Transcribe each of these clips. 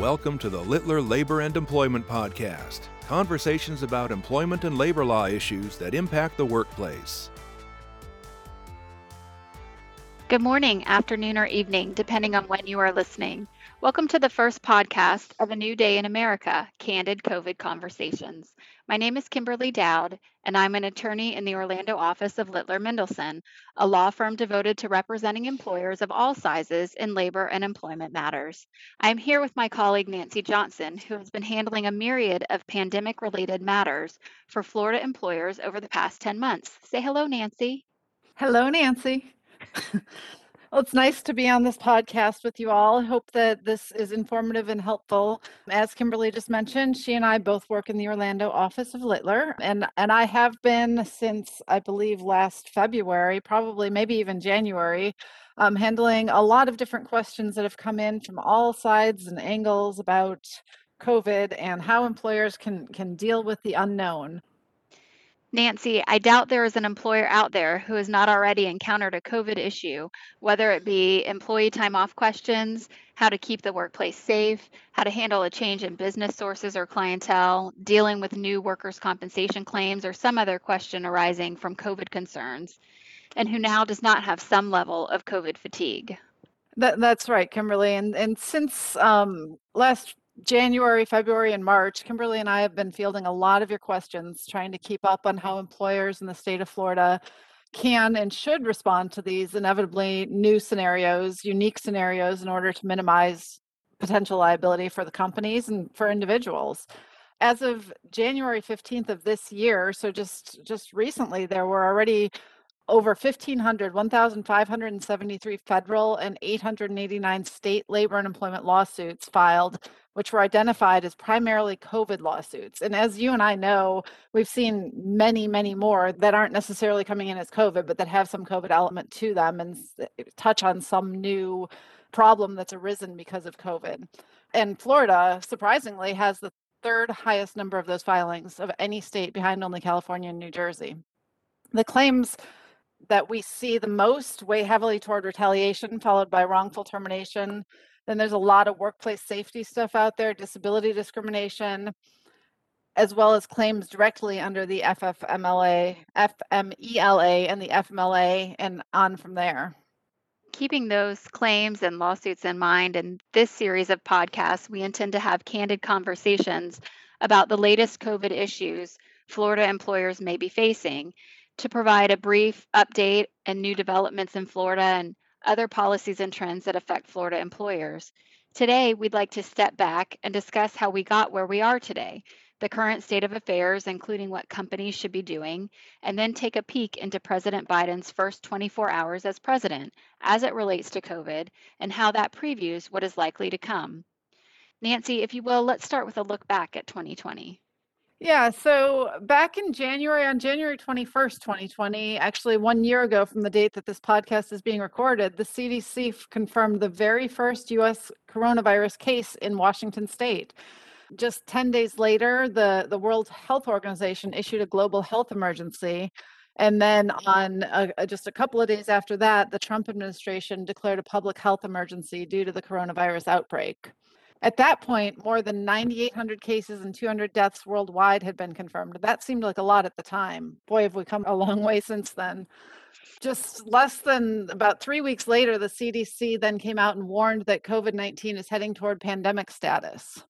Welcome to the Littler Labor and Employment Podcast conversations about employment and labor law issues that impact the workplace. Good morning, afternoon, or evening, depending on when you are listening. Welcome to the first podcast of A New Day in America Candid COVID Conversations. My name is Kimberly Doud, and I'm an attorney in the Orlando office of Littler Mendelson, a law firm devoted to representing employers of all sizes in labor and employment matters. I am here with my colleague Nancy Johnson, who has been handling a myriad of pandemic related matters for Florida employers over the past 10 months. Say hello, Nancy. Hello, Nancy. Well, it's nice to be on this podcast with you all. I hope that this is informative and helpful. As Kimberly just mentioned, she and I both work in the Orlando office of Littler, and and I have been since I believe last February, probably maybe even January, um, handling a lot of different questions that have come in from all sides and angles about COVID and how employers can can deal with the unknown. Nancy, I doubt there is an employer out there who has not already encountered a COVID issue, whether it be employee time off questions, how to keep the workplace safe, how to handle a change in business sources or clientele, dealing with new workers' compensation claims, or some other question arising from COVID concerns, and who now does not have some level of COVID fatigue. That, that's right, Kimberly. And and since um, last January, February, and March, Kimberly and I have been fielding a lot of your questions, trying to keep up on how employers in the state of Florida can and should respond to these inevitably new scenarios, unique scenarios, in order to minimize potential liability for the companies and for individuals. As of January 15th of this year, so just just recently, there were already over 1,500, 1,573 federal and 889 state labor and employment lawsuits filed which were identified as primarily COVID lawsuits. And as you and I know, we've seen many, many more that aren't necessarily coming in as COVID, but that have some COVID element to them and eh, touch on some new problem that's arisen because of COVID. And Florida, surprisingly, has the third highest number of those filings of any state behind only California and New Jersey. The claims that we see the most weigh heavily toward retaliation, followed by wrongful termination, then there's a lot of workplace safety stuff out there, disability discrimination, as well as claims directly under the FFMLA, FMELA, and the FMLA, and on from there. Keeping those claims and lawsuits in mind, in this series of podcasts, we intend to have candid conversations about the latest COVID issues Florida employers may be facing to provide a brief update and new developments in Florida and other policies and trends that affect Florida employers. Today, we'd like to step back and discuss how we got where we are today, the current state of affairs, including what companies should be doing, and then take a peek into President Biden's first 24 hours as president as it relates to COVID and how that previews what is likely to come. Nancy, if you will, let's start with a look back at 2020. Yeah, so back in January, on January 21st, 2020, actually one year ago from the date that this podcast is being recorded, the CDC confirmed the very first US coronavirus case in Washington state. Just 10 days later, the, the World Health Organization issued a global health emergency. And then on a, just a couple of days after that, the Trump administration declared a public health emergency due to the coronavirus outbreak. At that point, more than 9,800 cases and 200 deaths worldwide had been confirmed. That seemed like a lot at the time. Boy, have we come a long way since then. Just less than about three weeks later, the CDC then came out and warned that COVID 19 is heading toward pandemic status.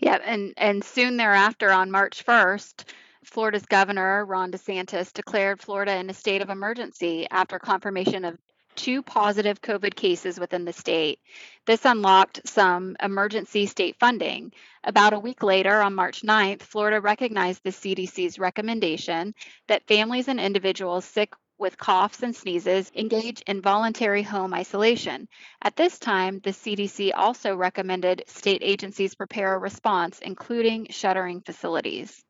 Yeah, and, and soon thereafter, on March 1st, Florida's governor, Ron DeSantis, declared Florida in a state of emergency after confirmation of two positive COVID cases within the state. This unlocked some emergency state funding. About a week later, on March 9th, Florida recognized the CDC's recommendation that families and individuals sick with coughs and sneezes engage in voluntary home isolation. At this time, the CDC also recommended state agencies prepare a response, including shuttering facilities.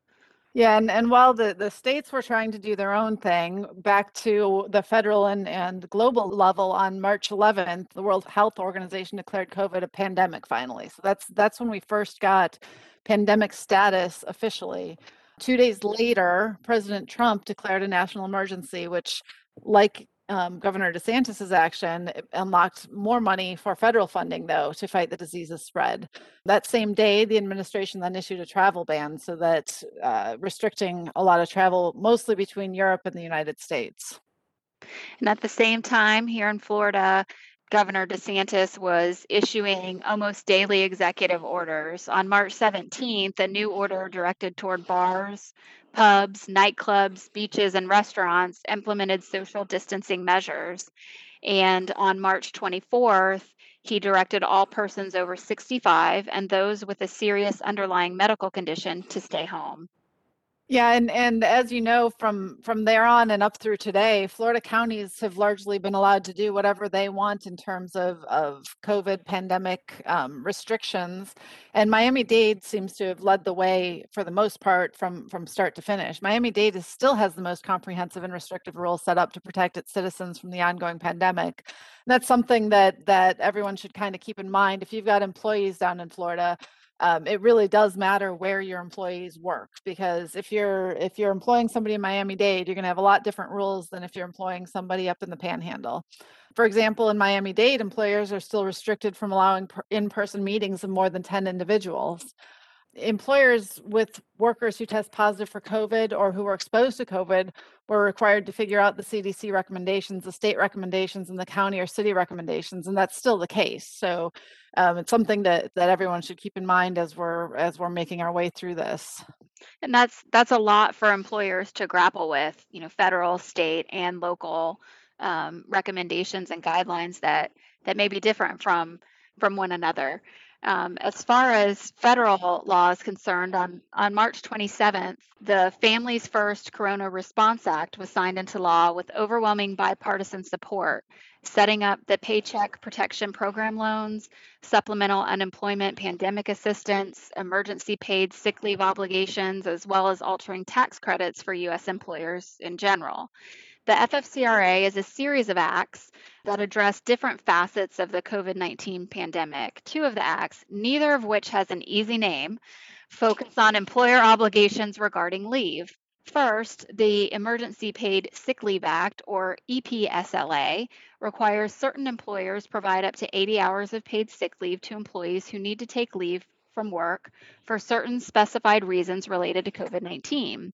Yeah, and, and while the, the states were trying to do their own thing, back to the federal and, and global level on March 11th, the World Health Organization declared COVID a pandemic finally. So that's that's when we first got pandemic status officially. Two days later, President Trump declared a national emergency, which, like um, Governor DeSantis's action unlocked more money for federal funding, though, to fight the disease's spread. That same day, the administration then issued a travel ban, so that uh, restricting a lot of travel, mostly between Europe and the United States. And at the same time, here in Florida, Governor DeSantis was issuing almost daily executive orders. On March 17th, a new order directed toward bars, pubs, nightclubs, beaches, and restaurants implemented social distancing measures. And on March 24th, he directed all persons over 65 and those with a serious underlying medical condition to stay home. Yeah, and and as you know, from from there on and up through today, Florida counties have largely been allowed to do whatever they want in terms of of COVID pandemic um, restrictions, and Miami Dade seems to have led the way for the most part from from start to finish. Miami Dade still has the most comprehensive and restrictive rules set up to protect its citizens from the ongoing pandemic. And that's something that that everyone should kind of keep in mind. If you've got employees down in Florida um, it really does matter where your employees work because if you're if you're employing somebody in Miami-Dade, you're going to have a lot different rules than if you're employing somebody up in the Panhandle. For example, in Miami-Dade, employers are still restricted from allowing in-person meetings of more than 10 individuals employers with workers who test positive for COVID or who were exposed to COVID were required to figure out the CDC recommendations, the state recommendations, and the county or city recommendations, and that's still the case. So um, it's something that that everyone should keep in mind as we're as we're making our way through this. And that's that's a lot for employers to grapple with. You know, federal, state, and local um, recommendations and guidelines that that may be different from from one another. Um, as far as federal law is concerned, on, on March 27th, the Families First Corona Response Act was signed into law with overwhelming bipartisan support, setting up the Paycheck Protection Program loans, supplemental unemployment pandemic assistance, emergency paid sick leave obligations, as well as altering tax credits for U.S. employers in general. The FFCRA is a series of acts that address different facets of the COVID 19 pandemic. Two of the acts, neither of which has an easy name, focus on employer obligations regarding leave. First, the Emergency Paid Sick Leave Act, or EPSLA, requires certain employers provide up to 80 hours of paid sick leave to employees who need to take leave from work for certain specified reasons related to COVID 19.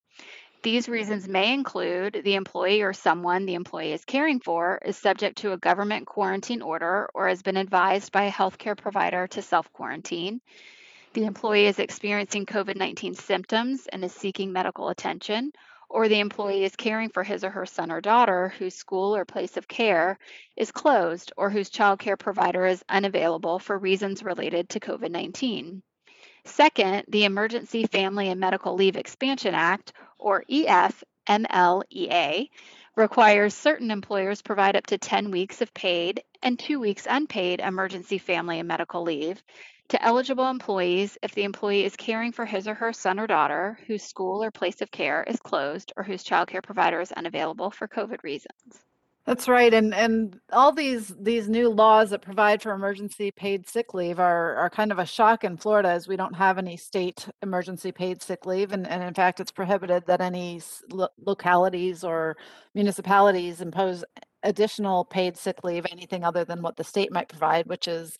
These reasons may include the employee or someone the employee is caring for is subject to a government quarantine order or has been advised by a healthcare provider to self quarantine. The employee is experiencing COVID 19 symptoms and is seeking medical attention, or the employee is caring for his or her son or daughter whose school or place of care is closed or whose child care provider is unavailable for reasons related to COVID 19. Second, the Emergency Family and Medical Leave Expansion Act, or EFMLEA, requires certain employers provide up to 10 weeks of paid and two weeks unpaid emergency family and medical leave to eligible employees if the employee is caring for his or her son or daughter whose school or place of care is closed or whose child care provider is unavailable for COVID reasons. That's right, and and all these these new laws that provide for emergency paid sick leave are are kind of a shock in Florida, as we don't have any state emergency paid sick leave, and and in fact, it's prohibited that any lo- localities or municipalities impose additional paid sick leave, anything other than what the state might provide, which is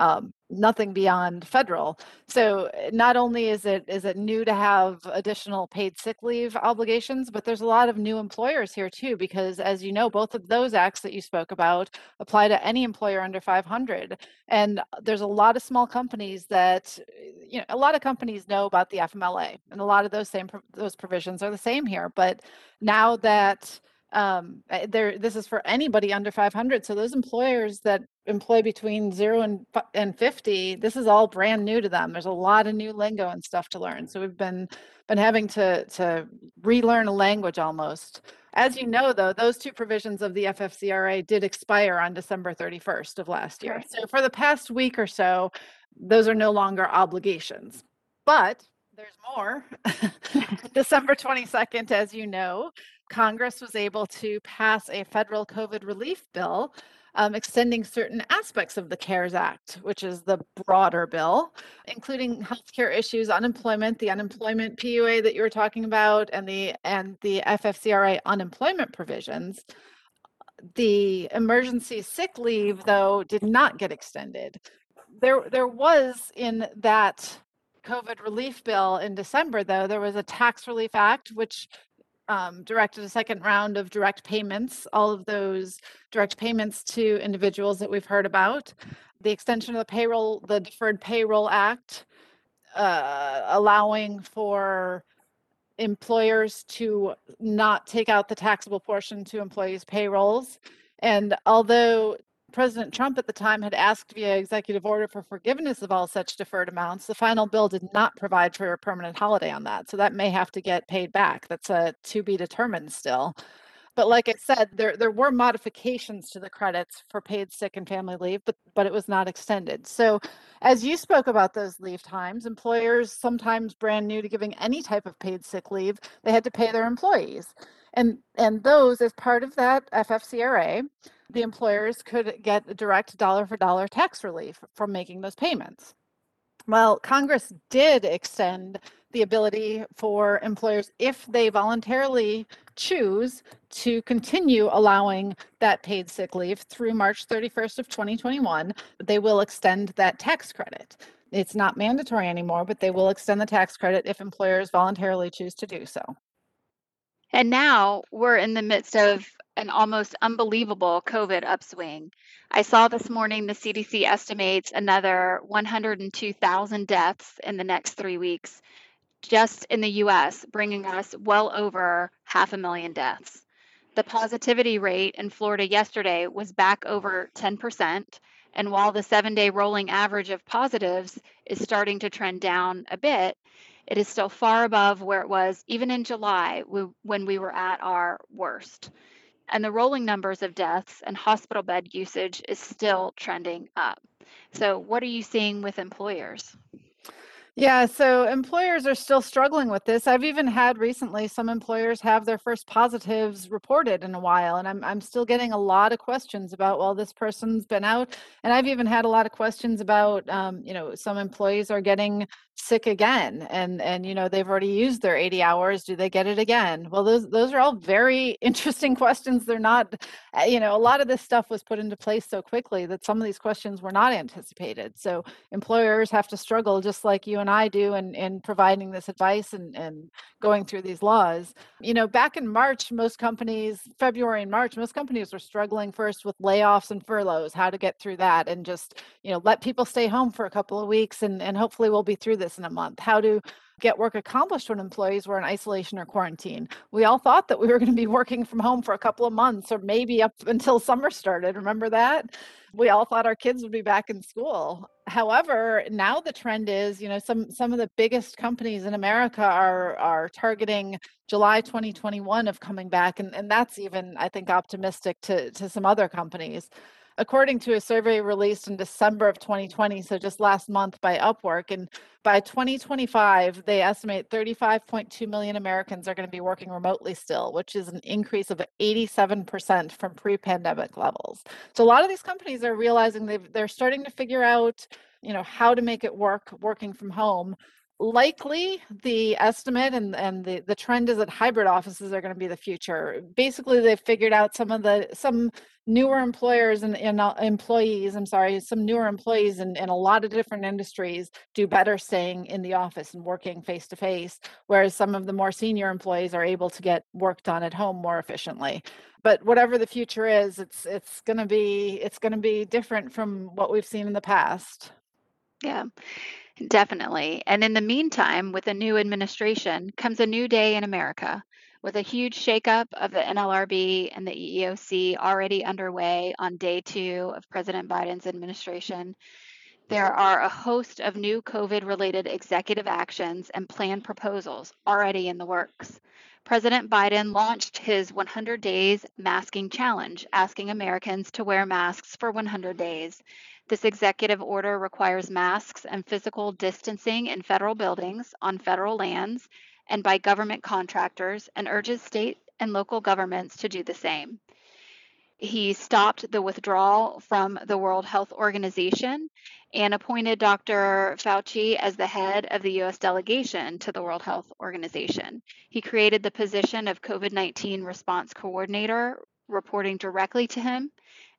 um, nothing beyond federal. So eh, not only is it is it new to have additional paid sick leave obligations, but there's a lot of new employers here too, because as you know, both of those acts that you spoke about apply to any employer under 500. And there's a lot of small companies that, you know, a lot of companies know about the FMLA, and a lot of those same those provisions are the same here. But now that um, eh, there this is for anybody under 500 so those employers that employ between 0 and and 50 this is all brand new to them. There's a lot of new lingo and stuff to learn so we've been been having to to relearn a language almost. As you know though those two provisions of the ffcra did expire on december 31st of last year. So for the past week or so those are no longer obligations. But there's more. December 22nd, as you know, Congress was able to pass a federal COVID relief bill um, extending certain aspects of the CARES Act, which is the broader bill, including healthcare issues, unemployment, the unemployment PUA that you were talking about, and the and the FFCRA unemployment provisions. The emergency sick leave, though, did not get extended. There, there was in that COVID relief bill in December, though, there was a tax relief act which um, directed a second round of direct payments, all of those direct payments to individuals that we've heard about. The extension of the payroll, the Deferred Payroll Act, uh, allowing for employers to not take out the taxable portion to employees' payrolls. And although President Trump at the time had asked via executive order for forgiveness of all such deferred amounts, the final bill did not provide for a permanent holiday on that. So that may have to get paid back. That's a to be determined still. But like I said, there there were modifications to the credits for paid sick and family leave, but but it was not extended. So as you spoke about those leave times, employers sometimes brand new to giving any type of paid sick leave, they had to pay their employees. And and those as part of that FFCRA, the employers could get direct dollar for dollar tax relief from making those payments. Well, Congress did extend the ability for employers, if they voluntarily choose to continue allowing that paid sick leave through March 31st of 2021, they will extend that tax credit. It's not mandatory anymore, but they will extend the tax credit if employers voluntarily choose to do so. And now we're in the midst of an almost unbelievable COVID upswing. I saw this morning the CDC estimates another 102,000 deaths in the next three weeks, just in the US, bringing us well over half a million deaths. The positivity rate in Florida yesterday was back over 10%. And while the seven day rolling average of positives is starting to trend down a bit, it is still far above where it was even in July when we were at our worst. And the rolling numbers of deaths and hospital bed usage is still trending up. So, what are you seeing with employers? Yeah, so employers are still struggling with this. I've even had recently some employers have their first positives reported in a while, and I'm I'm still getting a lot of questions about well, this person's been out, and I've even had a lot of questions about um, you know some employees are getting sick again and and you know they've already used their 80 hours do they get it again? Well those those are all very interesting questions. They're not eh, you know a lot of this stuff was put into place so quickly that some of these questions were not anticipated. So employers have to struggle just like you and I do in in providing this advice and and going through these laws you know back in March most companies February and March most companies were struggling first with layoffs and furloughs how to get through that and just you know let people stay home for a couple of weeks and and hopefully we'll be through this this in a month, how to get work accomplished when employees were in isolation or quarantine. We all thought that we were going to be working from home for a couple of months or maybe up until summer started. Remember that? We all thought our kids would be back in school. However, now the trend is, you know, some some of the biggest companies in America are are targeting July 2021 of coming back and and that's even I think optimistic to to some other companies according to a survey released in December of 2020, so just last month by Upwork. And by 2025, they estimate 35.2 million Americans are going to be working remotely still, which is an increase of 87% from pre pandemic levels. So a lot of these companies are realizing they they're starting to figure out you know how to make it work working from home likely the estimate and, and the, the trend is that hybrid offices are going to be the future. Basically they've figured out some of the some newer employers and, and uh, employees i'm sorry some newer employees in, in a lot of different industries do better staying in the office and working face to face whereas some of the more senior employees are able to get work done at home more efficiently. But whatever the future is it's it's going to be it's going to be different from what we've seen in the past. Yeah Definitely. And in the meantime, with a new administration comes a new day in America with a huge shakeup of the NLRB and the EEOC already underway on day two of President Biden's administration. There are a host of new COVID related executive actions and plan proposals already in the works. President Biden launched his 100 Days Masking Challenge, asking Americans to wear masks for 100 days. This executive order requires masks and physical distancing in federal buildings, on federal lands, and by government contractors, and urges state and local governments to do the same. He stopped the withdrawal from the World Health Organization and appointed Dr. Fauci as the head of the U.S. delegation to the World Health Organization. He created the position of COVID 19 response coordinator reporting directly to him,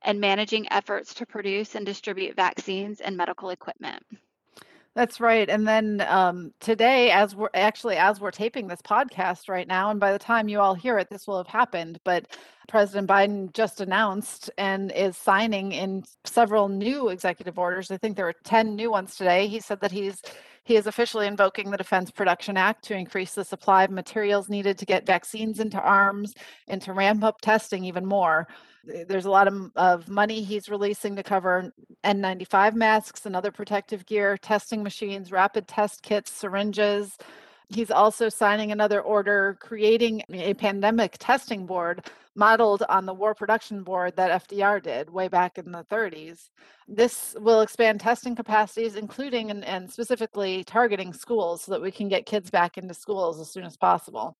and managing efforts to produce and distribute vaccines and medical equipment. That's right. And then um, today, as we're actually as we're taping this podcast right now, and by the time you all hear it, this will have happened. But President Biden just announced and is signing in several new executive orders. I think there were 10 new ones today. He said that he's he is officially invoking the Defense Production Act to increase the supply of materials needed to get vaccines into arms and to ramp up testing even more. There's a lot of, of money he's releasing to cover N95 masks and other protective gear, testing machines, rapid test kits, syringes. He's also signing another order creating a pandemic testing board modeled on the war production board that FDR did way back in the 30s. This will expand testing capacities, including and, and specifically targeting schools so that we can get kids back into schools as soon as possible.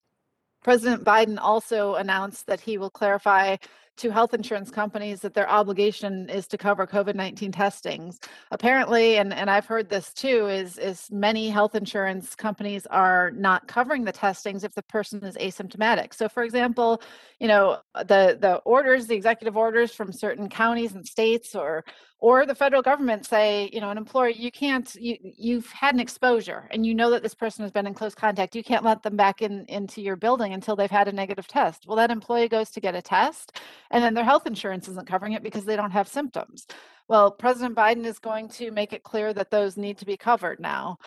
President Biden also announced that he will clarify to health insurance companies that their obligation is to cover COVID-19 testings. Apparently, and, and I've heard this too, is, is many health insurance companies are not covering the testings if the person is asymptomatic. So for example, you know, the, the orders, the executive orders from certain counties and states or or the federal government say, you know, an employer, you can't, you, you've had an exposure and you know that this person has been in close contact. You can't let them back in into your building until they've had a negative test. Well, that employee goes to get a test and then their health insurance isn't covering it because they don't have symptoms. Well, President Biden is going to make it clear that those need to be covered now.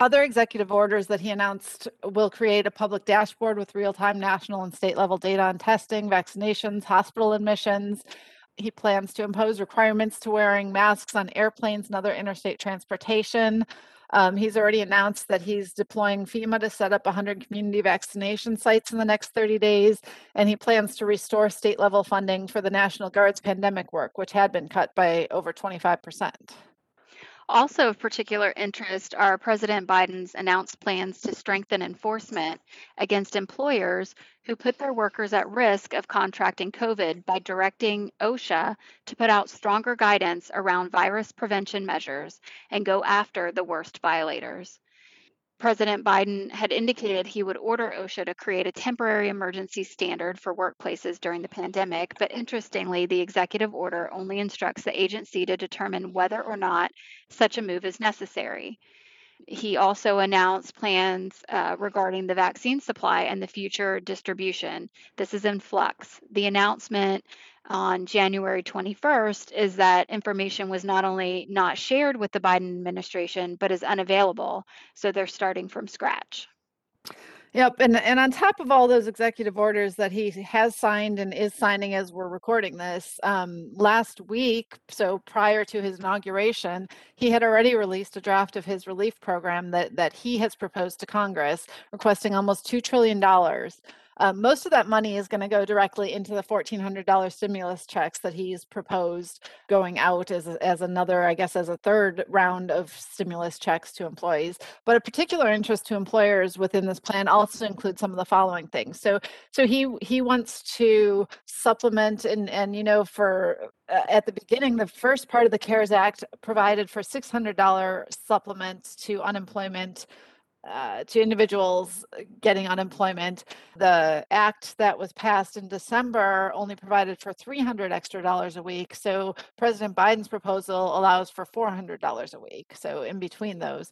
Other executive orders that he announced will create a public dashboard with real time national and state level data on testing, vaccinations, hospital admissions, he plans to impose requirements to wearing masks on airplanes and other interstate transportation. Um, he's already announced that he's deploying FEMA to set up 100 community vaccination sites in the next 30 days, and he plans to restore state level funding for the National Guard's pandemic work, which had been cut by over 25%. Also of particular interest are President Biden's announced plans to strengthen enforcement against employers who put their workers at risk of contracting COVID by directing OSHA to put out stronger guidance around virus prevention measures and go after the worst violators. President Biden had indicated he would order OSHA to create a temporary emergency standard for workplaces during the pandemic. But interestingly, the executive order only instructs the agency to determine whether or not such a move is necessary. He also announced plans uh, regarding the vaccine supply and the future distribution. This is in flux. The announcement on January 21st is that information was not only not shared with the Biden administration, but is unavailable. So they're starting from scratch. Yep, and and on top of all those executive orders that he has signed and is signing as we're recording this, um, last week, so prior to his inauguration, he had already released a draft of his relief program that that he has proposed to Congress, requesting almost two trillion dollars. Um, most of that money is going to go directly into the $1,400 stimulus checks that he's proposed going out as, as another, I guess, as a third round of stimulus checks to employees. But a particular interest to employers within this plan also includes some of the following things. So, so he he wants to supplement and and you know for uh, at the beginning, the first part of the CARES Act provided for $600 supplements to unemployment uh, to individuals getting unemployment. The act that was passed in December only provided for 300 extra dollars a week. So President Biden's proposal allows for $400 a week. So in between those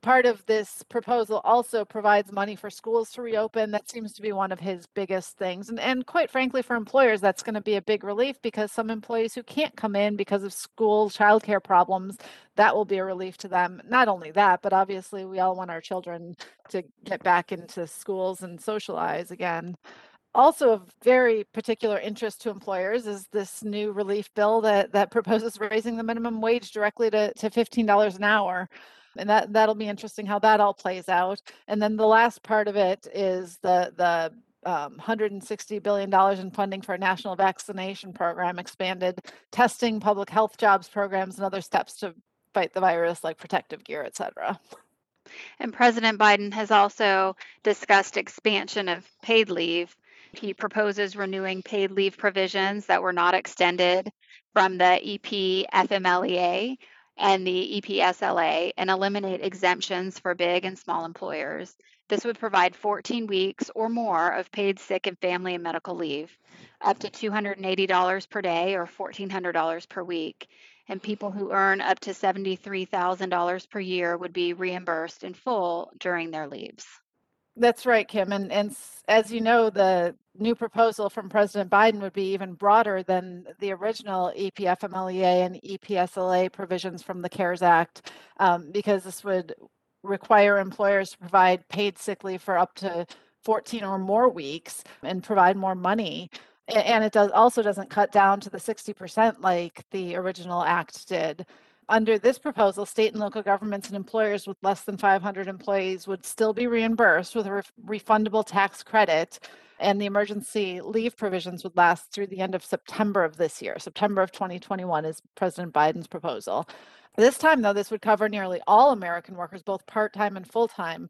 part of this proposal also provides money for schools to reopen. That seems to be one of his biggest things. And, and quite frankly, for employers, that's going to be a big relief because some employees who can't come in because of school childcare problems, that will be a relief to them. Not only that, but obviously we all want our children to get back into schools and socialize again. Also of very particular interest to employers is this new relief bill that, that proposes raising the minimum wage directly to, to $15 an hour and that that'll be interesting how that all plays out. And then the last part of it is the the um, 160 billion dollars in funding for a national vaccination program, expanded testing, public health jobs programs, and other steps to fight the virus like protective gear, et cetera. And President Biden has also discussed expansion of paid leave. He proposes renewing paid leave provisions that were not extended from the EP FMLEA and the EPSLA and eliminate exemptions for big and small employers. This would provide 14 weeks or more of paid sick and family and medical leave, up to $280 per day or $1,400 per week. And people who earn up to $73,000 per year would be reimbursed in full during their leaves. That's right, Kim. And, and as you know, the new proposal from President Biden would be even broader than the original EPFMLEA and EPSLA provisions from the CARES Act, um, because this would require employers to provide paid sick leave for up to 14 or more weeks and provide more money. And it does also doesn't cut down to the 60% like the original act did under this proposal, state and local governments and employers with less than 500 employees would still be reimbursed with a re- refundable tax credit. And the emergency leave provisions would last through the end of September of this year. September of 2021 is President Biden's proposal. This time, though, this would cover nearly all American workers, both part time and full time.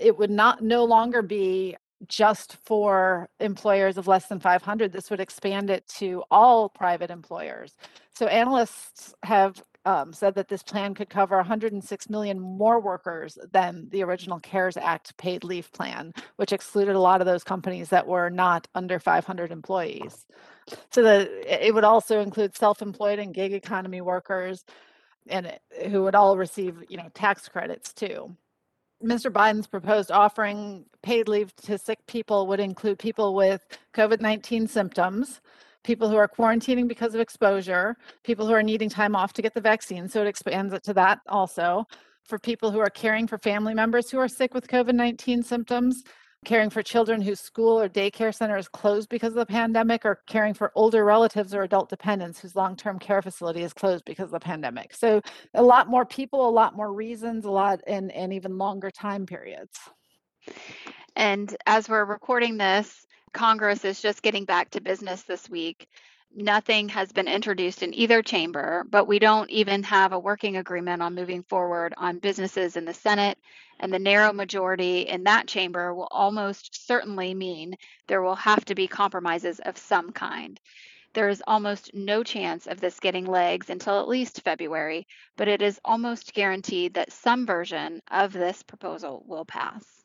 It would not no longer be just for employers of less than 500. This would expand it to all private employers. So analysts have um, said that this plan could cover 106 million more workers than the original CARES Act paid leave plan, which excluded a lot of those companies that were not under 500 employees. So the, it would also include self-employed and gig economy workers, and it, who would all receive, you know, tax credits too. Mr. Biden's proposed offering paid leave to sick people would include people with COVID 19 symptoms, people who are quarantining because of exposure, people who are needing time off to get the vaccine. So it expands it to that also. For people who are caring for family members who are sick with COVID 19 symptoms, caring for children whose school or daycare center is closed because of the pandemic, or caring for older relatives or adult dependents whose long term care facility is closed because of the pandemic. So a lot more people, a lot more reasons, a lot, and, and even longer time periods. And as we're recording this, Congress is just getting back to business this week. Nothing has been introduced in either chamber, but we don't even have a working agreement on moving forward on businesses in the Senate. And the narrow majority in that chamber will almost certainly mean there will have to be compromises of some kind. There is almost no chance of this getting legs until at least February, but it is almost guaranteed that some version of this proposal will pass.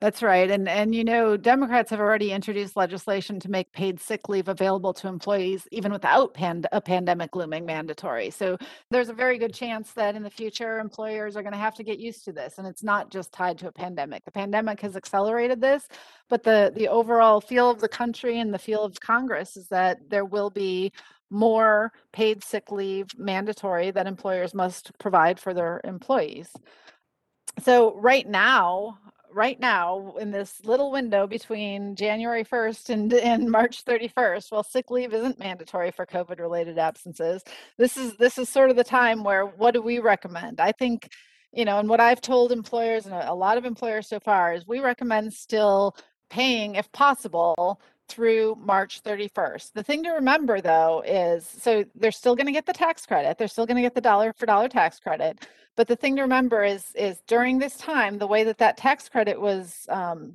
That's right. And and you know, Democrats have already introduced legislation to make paid sick leave available to employees even without pand- a pandemic looming mandatory. So there's a very good chance that in the future employers are going to have to get used to this and it's not just tied to a pandemic. The pandemic has accelerated this, but the the overall feel of the country and the feel of Congress is that there will be more paid sick leave mandatory that employers must provide for their employees. So right now, right now in this little window between January 1st and, and March 31st, while sick leave isn't mandatory for COVID related absences, this is this is sort of the time where what do we recommend? I think, you know, and what I've told employers and a, a lot of employers so far is we recommend still paying if possible through March 31st. The thing to remember though is so they're still going to get the tax credit. They're still going to get the dollar for dollar tax credit. But the thing to remember is is during this time, the way that that tax credit was um,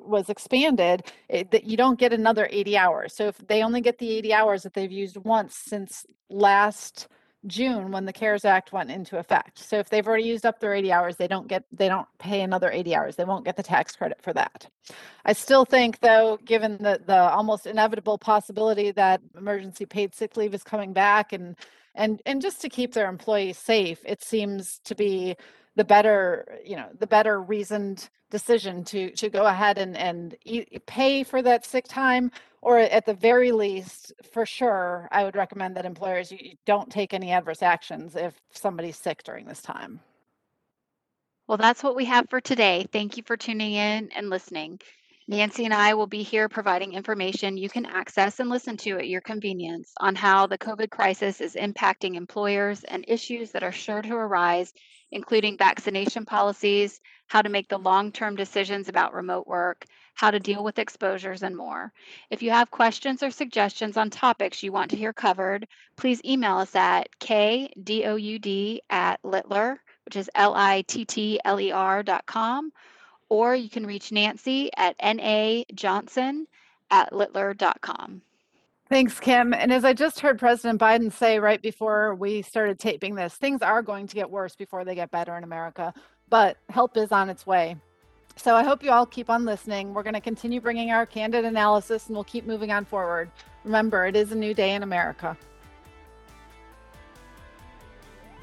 was expanded, it, that you don't get another 80 hours. So if they only get the 80 hours that they've used once since last June when the CARES Act went into effect. So if they've already used up their 80 hours, they don't get they don't pay another 80 hours. They won't get the tax credit for that. I still think though, given the the almost inevitable possibility that emergency paid sick leave is coming back and and and just to keep their employees safe it seems to be the better you know the better reasoned decision to to go ahead and and pay for that sick time or at the very least for sure i would recommend that employers you don't take any adverse actions if somebody's sick during this time. Well that's what we have for today. Thank you for tuning in and listening Nancy and I will be here providing information you can access and listen to at your convenience on how the COVID crisis is impacting employers and issues that are sure to arise, including vaccination policies, how to make the long term decisions about remote work, how to deal with exposures, and more. If you have questions or suggestions on topics you want to hear covered, please email us at kdoud at littler, which is L I T T L E R dot com or you can reach Nancy at najohnson at littler.com. Thanks, Kim. And as I just heard President Biden say right before we started taping this, things are going to get worse before they get better in America, but help is on its way. So I hope you all keep on listening. We're going to continue bringing our candid analysis and we'll keep moving on forward. Remember, it is a new day in America.